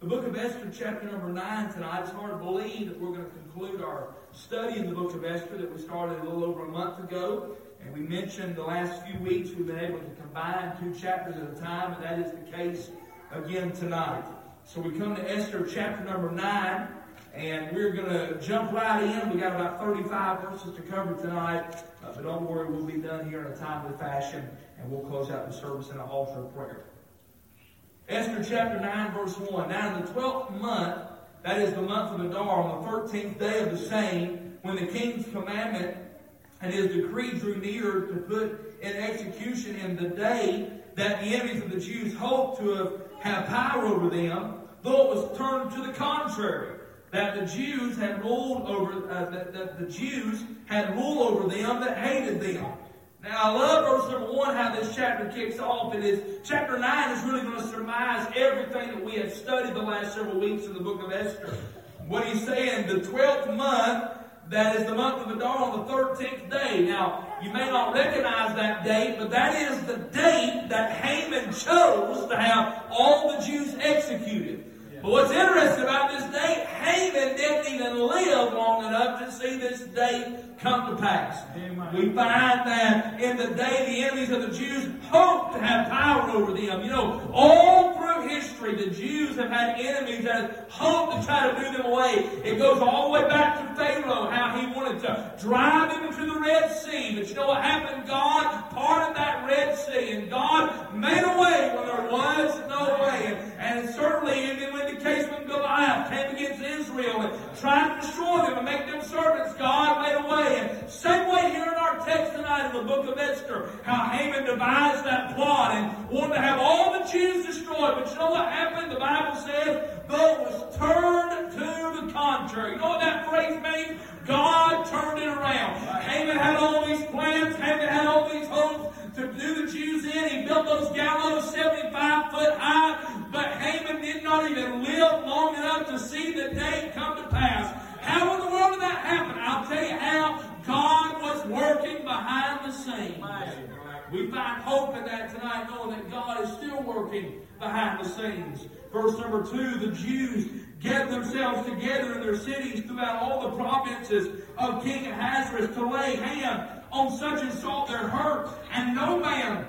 The book of Esther, chapter number 9 tonight. It's hard to believe that we're going to conclude our study in the book of Esther that we started a little over a month ago. And we mentioned the last few weeks we've been able to combine two chapters at a time, and that is the case again tonight. So we come to Esther chapter number 9, and we're going to jump right in. we got about 35 verses to cover tonight, uh, but don't worry, we'll be done here in a timely fashion, and we'll close out the service in an altar of prayer. Esther chapter 9, verse 1. Now in the twelfth month, that is the month of Adar, on the thirteenth day of the same, when the king's commandment and his decree drew near to put in execution in the day that the enemies of the Jews hoped to have, power over them, though it was turned to the contrary, that the Jews had ruled over, uh, that, that the Jews had rule over them that hated them. Now, I love verse number one, how this chapter kicks off. It is, chapter nine is really going to surmise everything that we have studied the last several weeks in the book of Esther. What he's saying, the 12th month, that is the month of Adar on the 13th day. Now, you may not recognize that date, but that is the date that Haman chose to have all the Jews executed. But what's interesting about this date, Haman didn't even live long enough to see this date come to pass. Amen. We find that in the day the enemies of the Jews hoped to have power over them. You know, all through history, the Jews have had enemies that have hoped to try to do them away. It goes all the way back to Pharaoh, how he wanted to drive them into the Red Sea. But you know what happened? God parted that Red Sea, and God made a way when there was no way. And, and certainly, even when the case when Goliath came against Israel and tried to destroy them and make them servants, God made a way. And same way here in our text tonight in the book of Esther, how Haman devised that plot and wanted to have all the Jews destroyed. But you know what happened? The Bible says, but was turned to the contrary. You know what that phrase means? God turned it around. Haman had all these plans, Haman had all these hopes to do the Jews in. He built those gallows 75 working behind the scenes. Verse number two, the Jews gathered themselves together in their cities throughout all the provinces of King Ahasuerus to lay hand on such as sought their hurt, and no man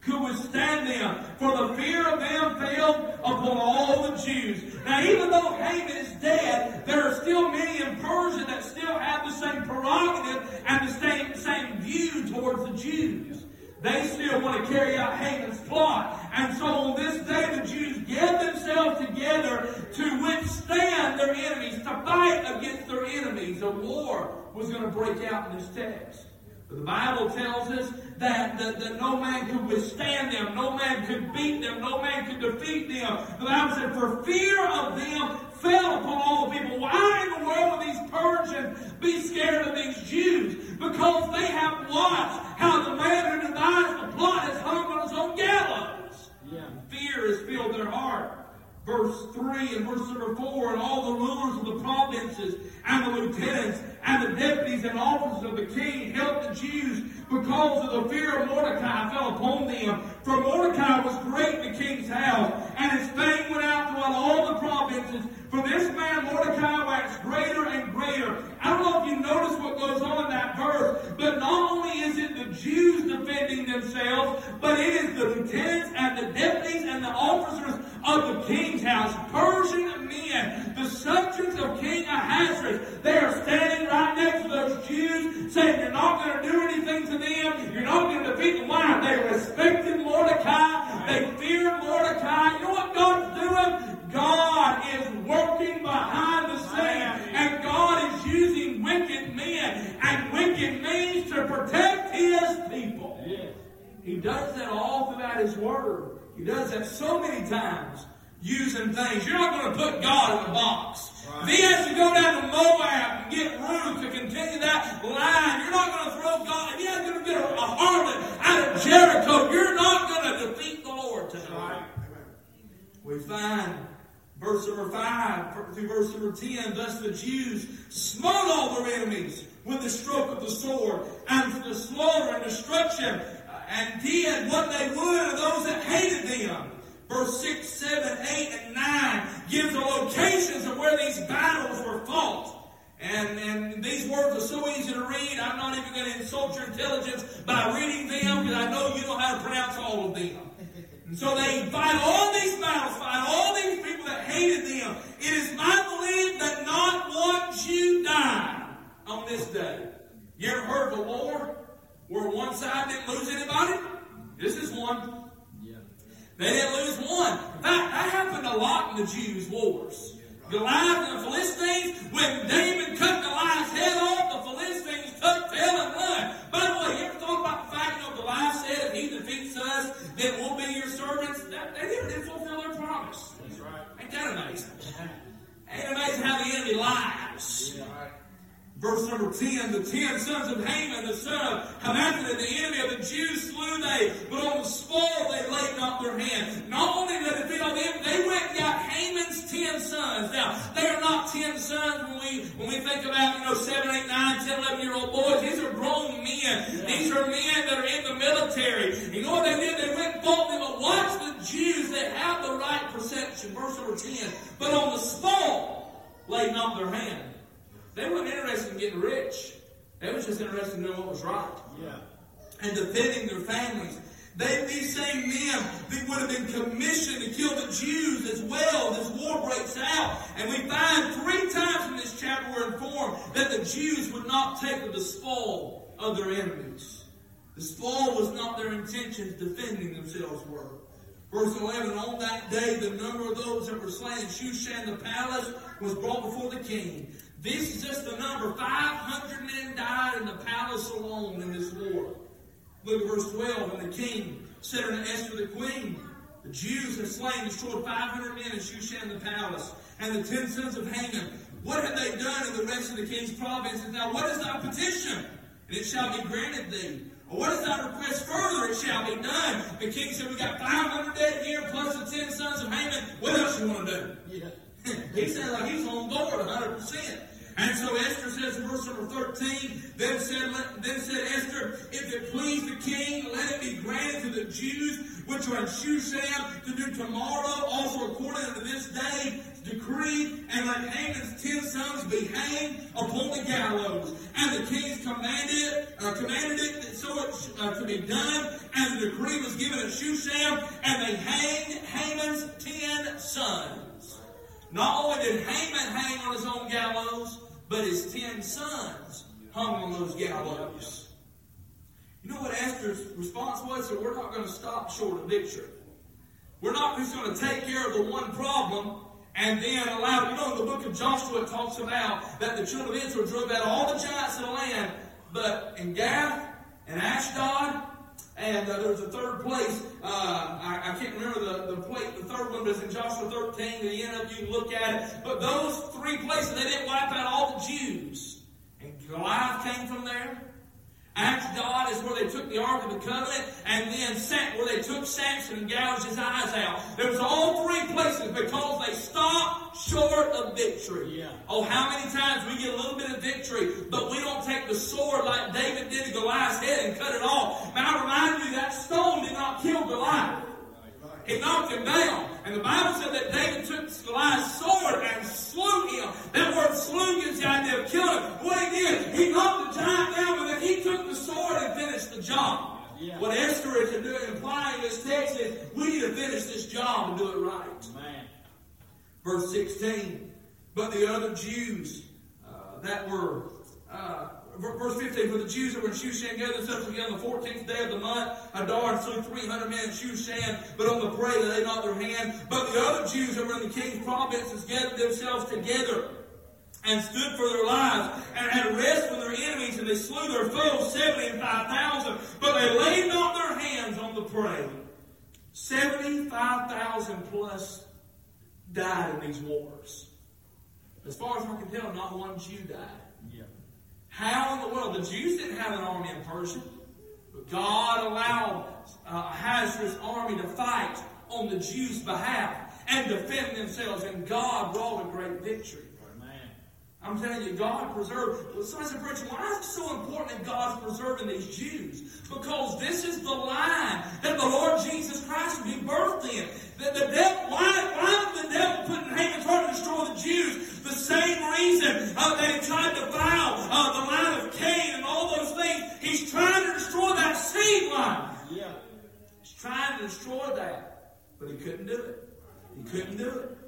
could withstand them, for the fear of them fell upon all the Jews. Now, even though Haman is dead, there are still many in Persia that still have the same prerogative and the same, same view towards the Jews. They still want to carry out Haman's plot. And so on this day, the Jews get themselves together to withstand their enemies, to fight against their enemies. A war was going to break out in this text. But the Bible tells us that, that, that no man could withstand them, no man could beat them, no man could defeat them. The Bible said, for fear of them fell upon all the people. Why in the world would these Persians be scared of these Jews? Because they have watched how the man who devised the plot has hung on his own gallows. Fear has filled their heart verse 3 and verse number 4, and all the rulers of the provinces and the lieutenants and the deputies and officers of the king helped the Jews because of the fear of Mordecai fell upon them. For Mordecai was great in the king's house, and his fame went out throughout all the provinces. For this man Mordecai waxed greater and greater. I don't know if you notice what goes on in that verse, but not only is it the Jews defending themselves, but it is the lieutenants and and the officers of the king's house, Persian men, the subjects of King Ahasuerus. They are standing right next to those Jews, saying, You're not going to do anything to them. You're not going to defeat them. Why? They respected Mordecai. They feared Mordecai. You know what God's doing? God is working behind the scenes, and God is using wicked men and wicked means to protect His people. He does that all throughout His Word. He does that so many times, using things. You're not going to put God in a box. Right. If he has to go down to Moab and get Ruth to continue that line, you're not going to throw God. If he has to get a, a harlot out of Jericho, you're not going to defeat the Lord tonight. Right. We find verse number 5 through verse number 10, thus the Jews smote all their enemies with the stroke of the sword, and for the slaughter and destruction and did what they would of those that hated them. Verse 6, 7, 8, and 9 gives the locations of where these battles were fought. And, and these words are so easy to read, I'm not even going to insult your intelligence by reading them because I know you know how to pronounce all of them. And so they fight all these battles They didn't lose one. In fact, that happened a lot in the Jews' wars. Goliath and the Philistines, when David cut Goliath's head off, the Philistines took tail and run. By the way, you ever thought about the fact, you know, Goliath said, if he defeats us, then we'll be your servants? That, they didn't fulfill their promise. That's right. Ain't that amazing? Ain't amazing how the enemy lies. Yeah. Verse number 10, the ten sons of Haman, the son of Hammedatha, the enemy of the Jews, slew they, but on the spoil they laid not their hand. Not only did they defeat all them, they went and got Haman's ten sons. Now, they are not ten sons when we when we think about, you know, seven, eight, nine, ten, eleven year old boys. These are grown men. These are men that are in the military. You know what they did? They went and fought them, but watch the Jews that have the right perception. Verse number 10. But on the laid not their hand. They weren't interested in getting rich. They were just interested in knowing what was right. Yeah. And defending their families. They, these same men that would have been commissioned to kill the Jews as well. This war breaks out. And we find three times in this chapter we're informed that the Jews would not take the spoil of their enemies. The spoil was not their intentions, defending themselves were. Verse 11, on that day, the number of those that were slain in Shushan the palace was brought before the king. This is just the number. 500 men died in the palace alone in this war. Look at verse 12. And the king said unto Esther the queen, The Jews have slain, destroyed 500 men in Shushan the palace, and the ten sons of Haman. What have they done in the rest of the king's province? And now what is thy petition? And it shall be granted thee. What is thy request further? It shall be done. The king said, We got 500 dead here, plus the ten sons of Haman. What else you want to do? Yeah. he said like he's on board 100%. And so Esther says in verse number 13, then said, then said Esther, if it please the king, let it be granted to the Jews which are in Shushan to do tomorrow, also according to this day, decree, and let Haman's ten sons be hanged upon the gallows. And the kings commanded, uh, commanded it so it uh, to be done, and the decree was given at Shushan, and they hanged Haman's ten sons. Not only did Haman hang on his own gallows, but his ten sons hung on those gallows. You know what Esther's response was? So we're not going to stop short of victory. We're not just going to take care of the one problem and then allow, you know, the book of Joshua talks about that the children of Israel drove out all the giants of the land, but in Gath and Ashdod and uh, there's a third place. Uh, I, I, can't remember the, the place, the third one, but it's in Joshua 13. The end of you look at it. But those three places, they didn't wipe out all the Jews. And Goliath came from there. Ashdod is where they took the Ark of the Covenant, and then where they took Samson and gouged his eyes out. There was all three places because they stopped short of victory. Yeah. Oh, how many times we get a little bit of victory, but we don't take the sword like David did to Goliath's head and cut it off. Now I remind you that stone did not kill Goliath. It knocked him down. And the Bible said that David took Goliath's sword and slew him. That word slew gives the idea of killing him. What he did, Yeah. What Esther is implying in this text is we need to finish this job and do it right. Man. Verse 16. But the other Jews uh, that were uh, verse 15, for the Jews that were in Shushan gathered themselves together on the 14th day of the month, Adar, slew 300 men in Shushan, but on the prey they laid not their hand. But the other Jews that were in the king's provinces gathered themselves together and stood for their lives and had rest from their enemies, and they slew their foes, 75,000, but they laid not their hands on the prey. 75,000 plus died in these wars. As far as I can tell, not one Jew died. Yeah. How in the world? The Jews didn't have an army in Persia. But God allowed uh, Ahasuerus' army to fight on the Jews' behalf and defend themselves, and God brought a great victory. I'm telling you, God preserved. Somebody said, Preacher, why is it so important that God's preserving these Jews? Because this is the line that the Lord Jesus Christ would be birthed in. That the devil, why, why did the devil put in Haman's heart to destroy the Jews? The same reason uh, that he tried to bow uh, the line of Cain and all those things. He's trying to destroy that seed line. Yeah. He's trying to destroy that. But he couldn't do it. He couldn't do it.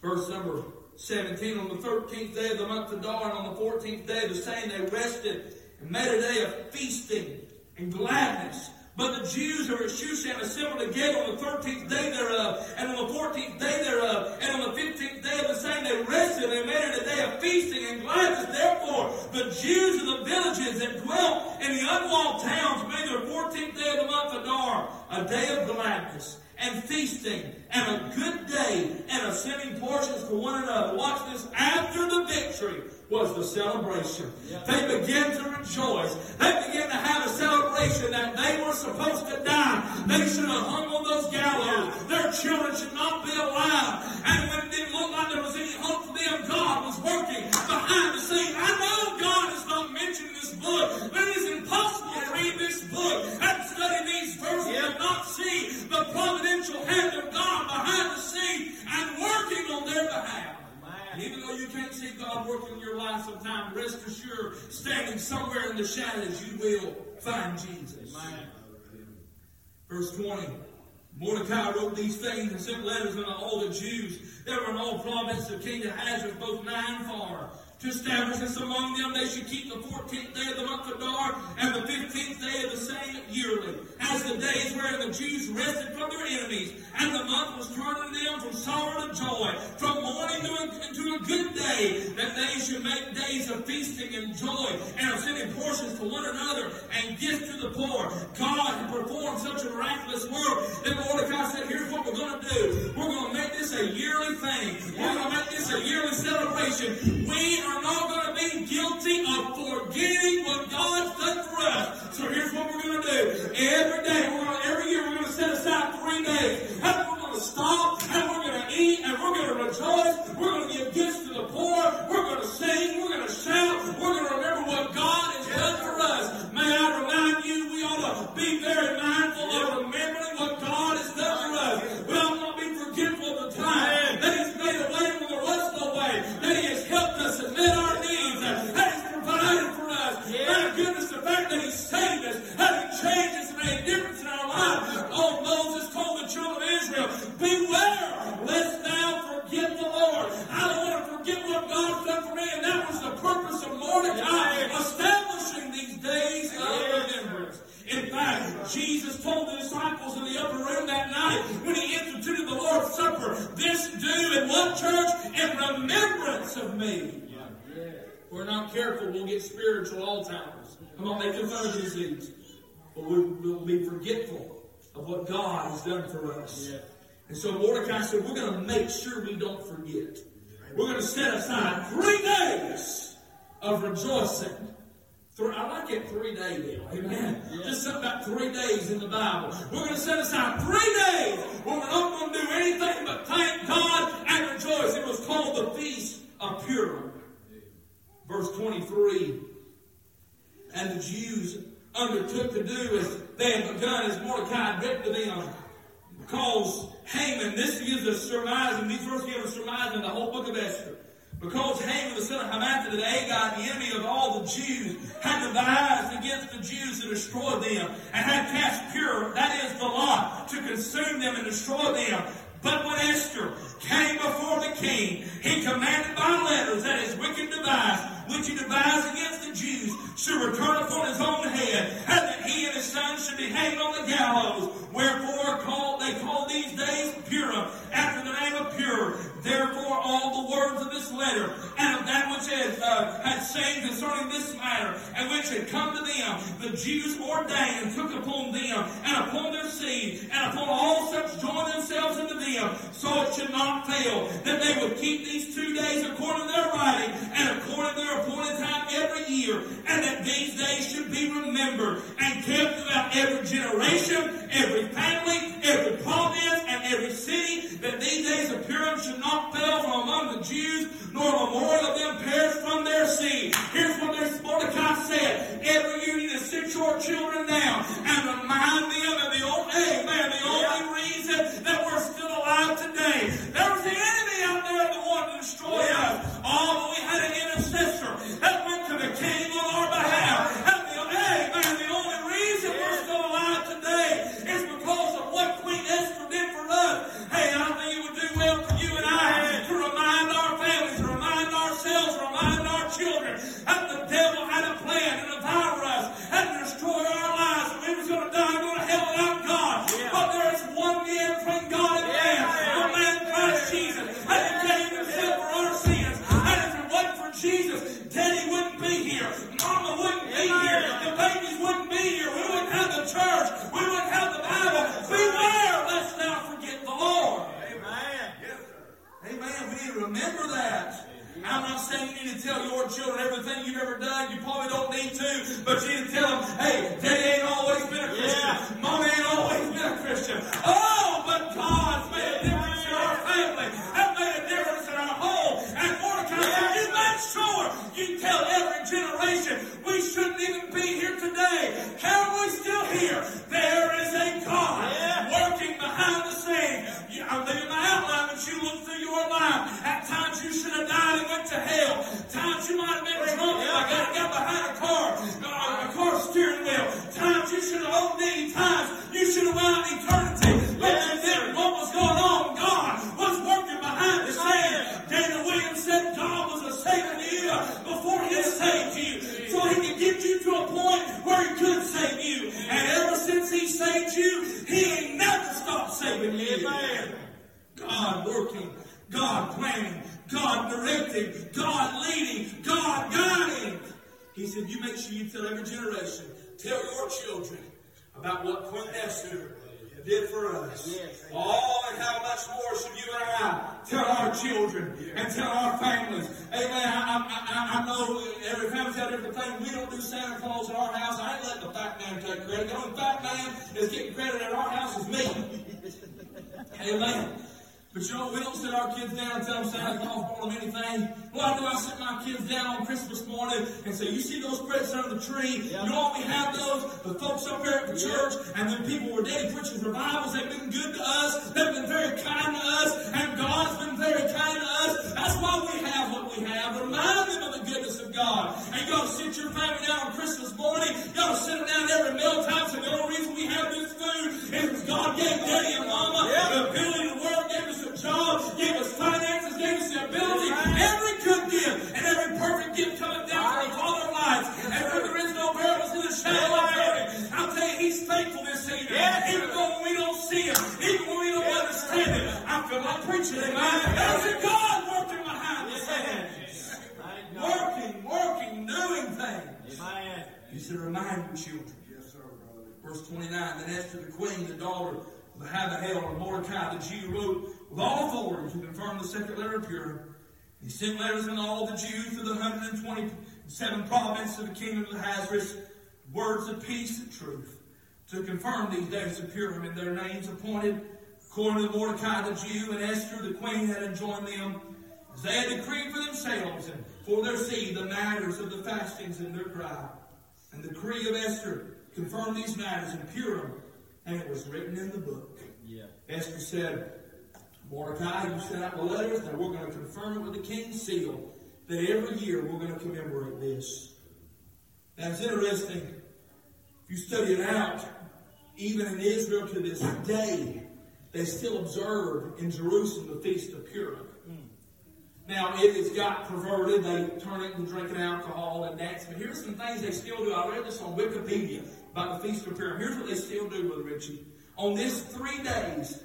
Verse number 17, on the 13th day of the month of Adar, and on the 14th day of the same, they rested and made a day of feasting and gladness. But the Jews who were at Shushan assembled again on the 13th day thereof, and on the 14th day thereof, and on the 15th day of the same, they rested and made it a day of feasting and gladness. Therefore, the Jews of the villages that dwelt in the unwalled towns made their 14th day of the month Adar a day of gladness and feasting and a good day and of sending portions to one another. Watch this. After the victory was the celebration. They began to rejoice. They began to have a celebration that they were supposed to die. They should have hung on those gallows. Their children should not be alive. And when it didn't look like there was any Verse 20. Mordecai wrote these things and sent letters unto all the Jews that were in all provinces of King Ahasuerus, both nigh and far, to establish this among them. They should keep the 14th day of the month of Adar and the 15th day of the same yearly, as the days wherein the Jews rested from their enemies, and the month was turned to them from sorrow to joy, from mourning a good day, that they should make days of feasting and joy, and of sending portions to one another, and gifts to the poor. God had performed such a miraculous work that Mordecai said, here's what we're going to do. We're going to make this a yearly thing. We're going to make this a yearly celebration. We are not going to be guilty of forgetting what God's done for us. So here's what we're going to do. Every day, we're going to, every year, we're going to set aside three days. And we're going to stop, and we're going to eat, and we're going to rejoice. We're going to what God has done for us. And so Mordecai said, we're going to make sure we don't forget. We're going to set aside three days of rejoicing. Three, I like it three day deal. Amen. Just something about three days in the Bible. We're going to set aside three days where we're not going to do anything but thank God and rejoice. It was called the Feast of Purim. Verse 23. And the Jews undertook to do as they had begun, as Mordecai had to them. Because Haman, this gives us surmise, and these verses give us surmise in the whole book of Esther. Because Haman, the son of Hammedatha, the Agag, the enemy of all the Jews, had devised against the Jews to destroy them, and had cast Pur, that is the lot, to consume them and destroy them. Jews, nor memorial of them Esther did for us. Oh, and how much more should you and I tell our children and tell our families? Amen. I, I, I, know every family's got different things. We don't do Santa Claus at our house. I ain't letting the fat man take credit. The only fat man is getting credit at our house is me. Amen. But you know, we don't sit our kids down and tell them Santa Claus brought them anything. Why do I sit my kids down on Christmas morning and say, you see those presents under the tree? Yeah. You know we have those? The folks up here at the church, and then people were daily preaching revivals. They've been good to us. They've been very kind to us, and God's been very kind to us. That's why we have what we have. Remind them of the goodness of God. And you got to sit your family down on Christmas morning. You got to sit them down every meal time. So the only the Jew, wrote with all authority to confirm the second letter of Purim. He sent letters in all the Jews to the 127 provinces of the kingdom of Ahasuerus, words of peace and truth, to confirm these days of Purim and their names appointed according to Mordecai the Jew and Esther the queen had enjoined them, as they had decreed for themselves and for their seed the matters of the fastings and their cry. And the decree of Esther confirmed these matters in Purim, and it was written in the book. Yeah. Esther said, Mordecai, you sent out the letters, and we're going to confirm it with the king's seal that every year we're going to commemorate this. Now it's interesting. If you study it out, even in Israel to this day, they still observe in Jerusalem the Feast of Purim. Now, if it has got perverted. They turn it into drinking alcohol and dancing. But here's some things they still do. I read this on Wikipedia about the Feast of Purim. Here's what they still do, Brother Richie. On this three days,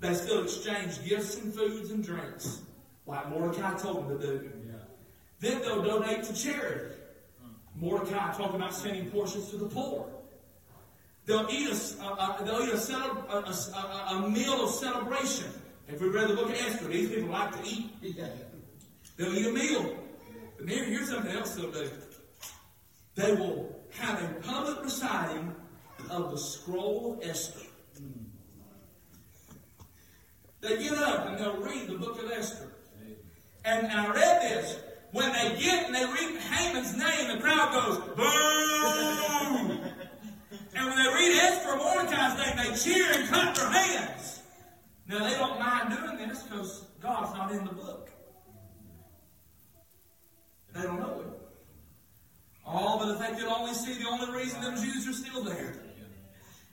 they still exchange gifts and foods and drinks, like Mordecai told them to do. Yeah. Then they'll donate to charity. Mordecai talked about sending portions to the poor. They'll eat a, a, a they'll eat a, a, a, meal of celebration. If we read the book of Esther, these people like to eat. They'll eat a meal. But here, here's something else they'll do. They will have a public reciting of the scroll of Esther. They get up and they'll read the book of Esther. And, I read this. When they get and they read Haman's name, the crowd goes, boom! and when they read Esther or Mordecai's name, they cheer and clap their hands. Now, they don't mind doing this because God's not in the book. They don't know it. Oh, but if they could only see the only reason them Jews are still there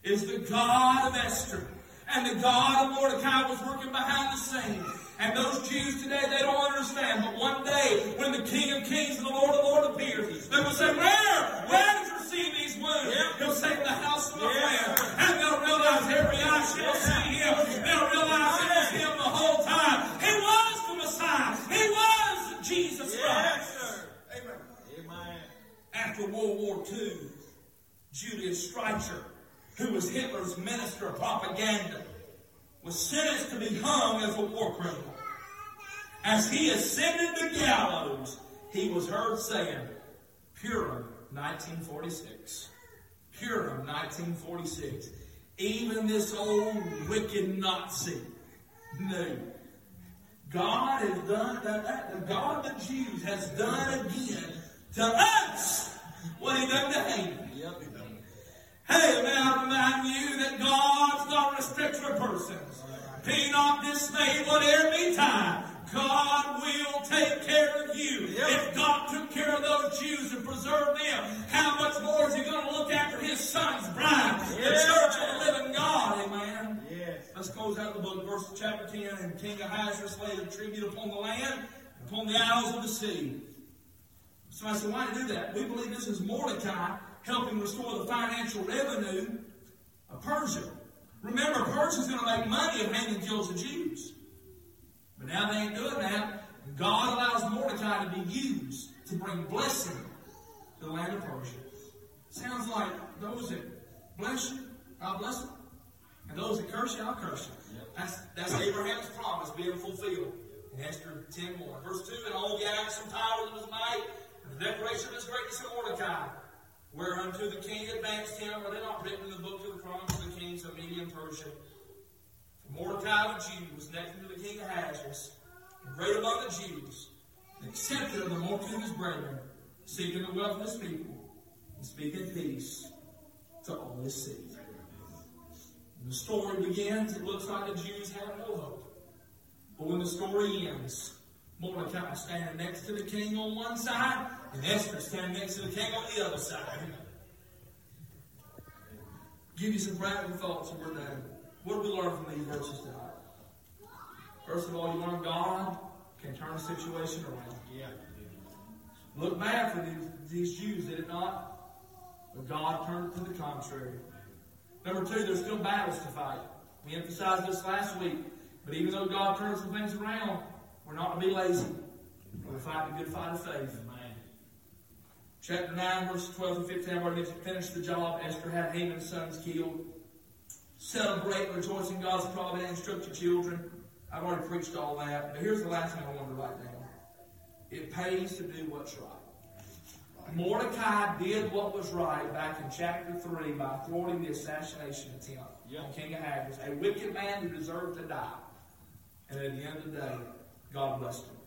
is the God of Esther and the God of Mordecai was working behind the scenes. And those Jews today, they don't understand. But one day, when the King of Kings and the Lord of Lords appears, they will say, Where? Where did you receive these wounds? Yeah. He'll say, In the house of my yeah. friend. And they'll realize every eye shall see him. They'll realize it was him the whole time. He was the Messiah. He was Jesus Christ. Yes, Amen. Amen. After World War II, Julius Streicher who was Hitler's minister of propaganda, was sentenced to be hung as a war criminal. As he ascended the gallows, he was heard saying, Purim, 1946. Purim, 1946. Even this old wicked Nazi knew. God has done that. The God of the Jews has done again to us what he done to Haman. Yep. Hey, may I remind you that God's not a respecter of persons. Be not dismayed whatever be time. God will take care of you. Yep. If God took care of those Jews and preserved them, how much more is He going to look after His Son's bride, the church of the living God? Amen. Yes. Let's close out the book, verse chapter 10. And King Ahasuerus laid a tribute upon the land, upon the isles of the sea. So I said, why do that? We believe this is Mordecai helping restore the financial revenue of Persia. Remember, Persia's going to make money if Haman kills the Jews. But now they ain't doing that. God allows Mordecai to be used to bring blessing to the land of Persia. Sounds like those that bless you, I'll bless them. And those that curse you, I'll curse you. That's, that's Abraham's promise being fulfilled in Esther 10 1. Verse 2 And all the acts and power of his might, and the declaration of his greatness of Mordecai, whereunto the king advanced him, are they not written in the book of the Chronicles of the kings of Media and Persia? Mordecai the Jew was next to the king of Ahasuerus, great among the Jews, and accepted of the multitude of his brethren, seeking the wealth of his people, and speaking peace to all his seed. When the story begins, it looks like the Jews have no hope. But when the story ends, Mordecai standing next to the king on one side, and Esther standing next to the king on the other side. Give you some practical thoughts, and we're done. What do we learn from these verses tonight? First of all, you learn God can turn a situation around. Yeah. Look bad for these, these Jews, did it not? But God turned it to the contrary. Number two, there's still battles to fight. We emphasized this last week. But even though God turns some things around, we're not to be lazy. We're to fight the good fight of faith. Chapter 9, verses 12 and 15, I've already finished the job. Esther had Haman's sons killed. Celebrate rejoice in God's providence, instruct your children. I've already preached all that. But here's the last thing I want to write down. It pays to do what's right. Mordecai did what was right back in chapter 3 by thwarting the assassination attempt yep. on King Ahasuerus, a wicked man who deserved to die. And at the end of the day, God blessed him.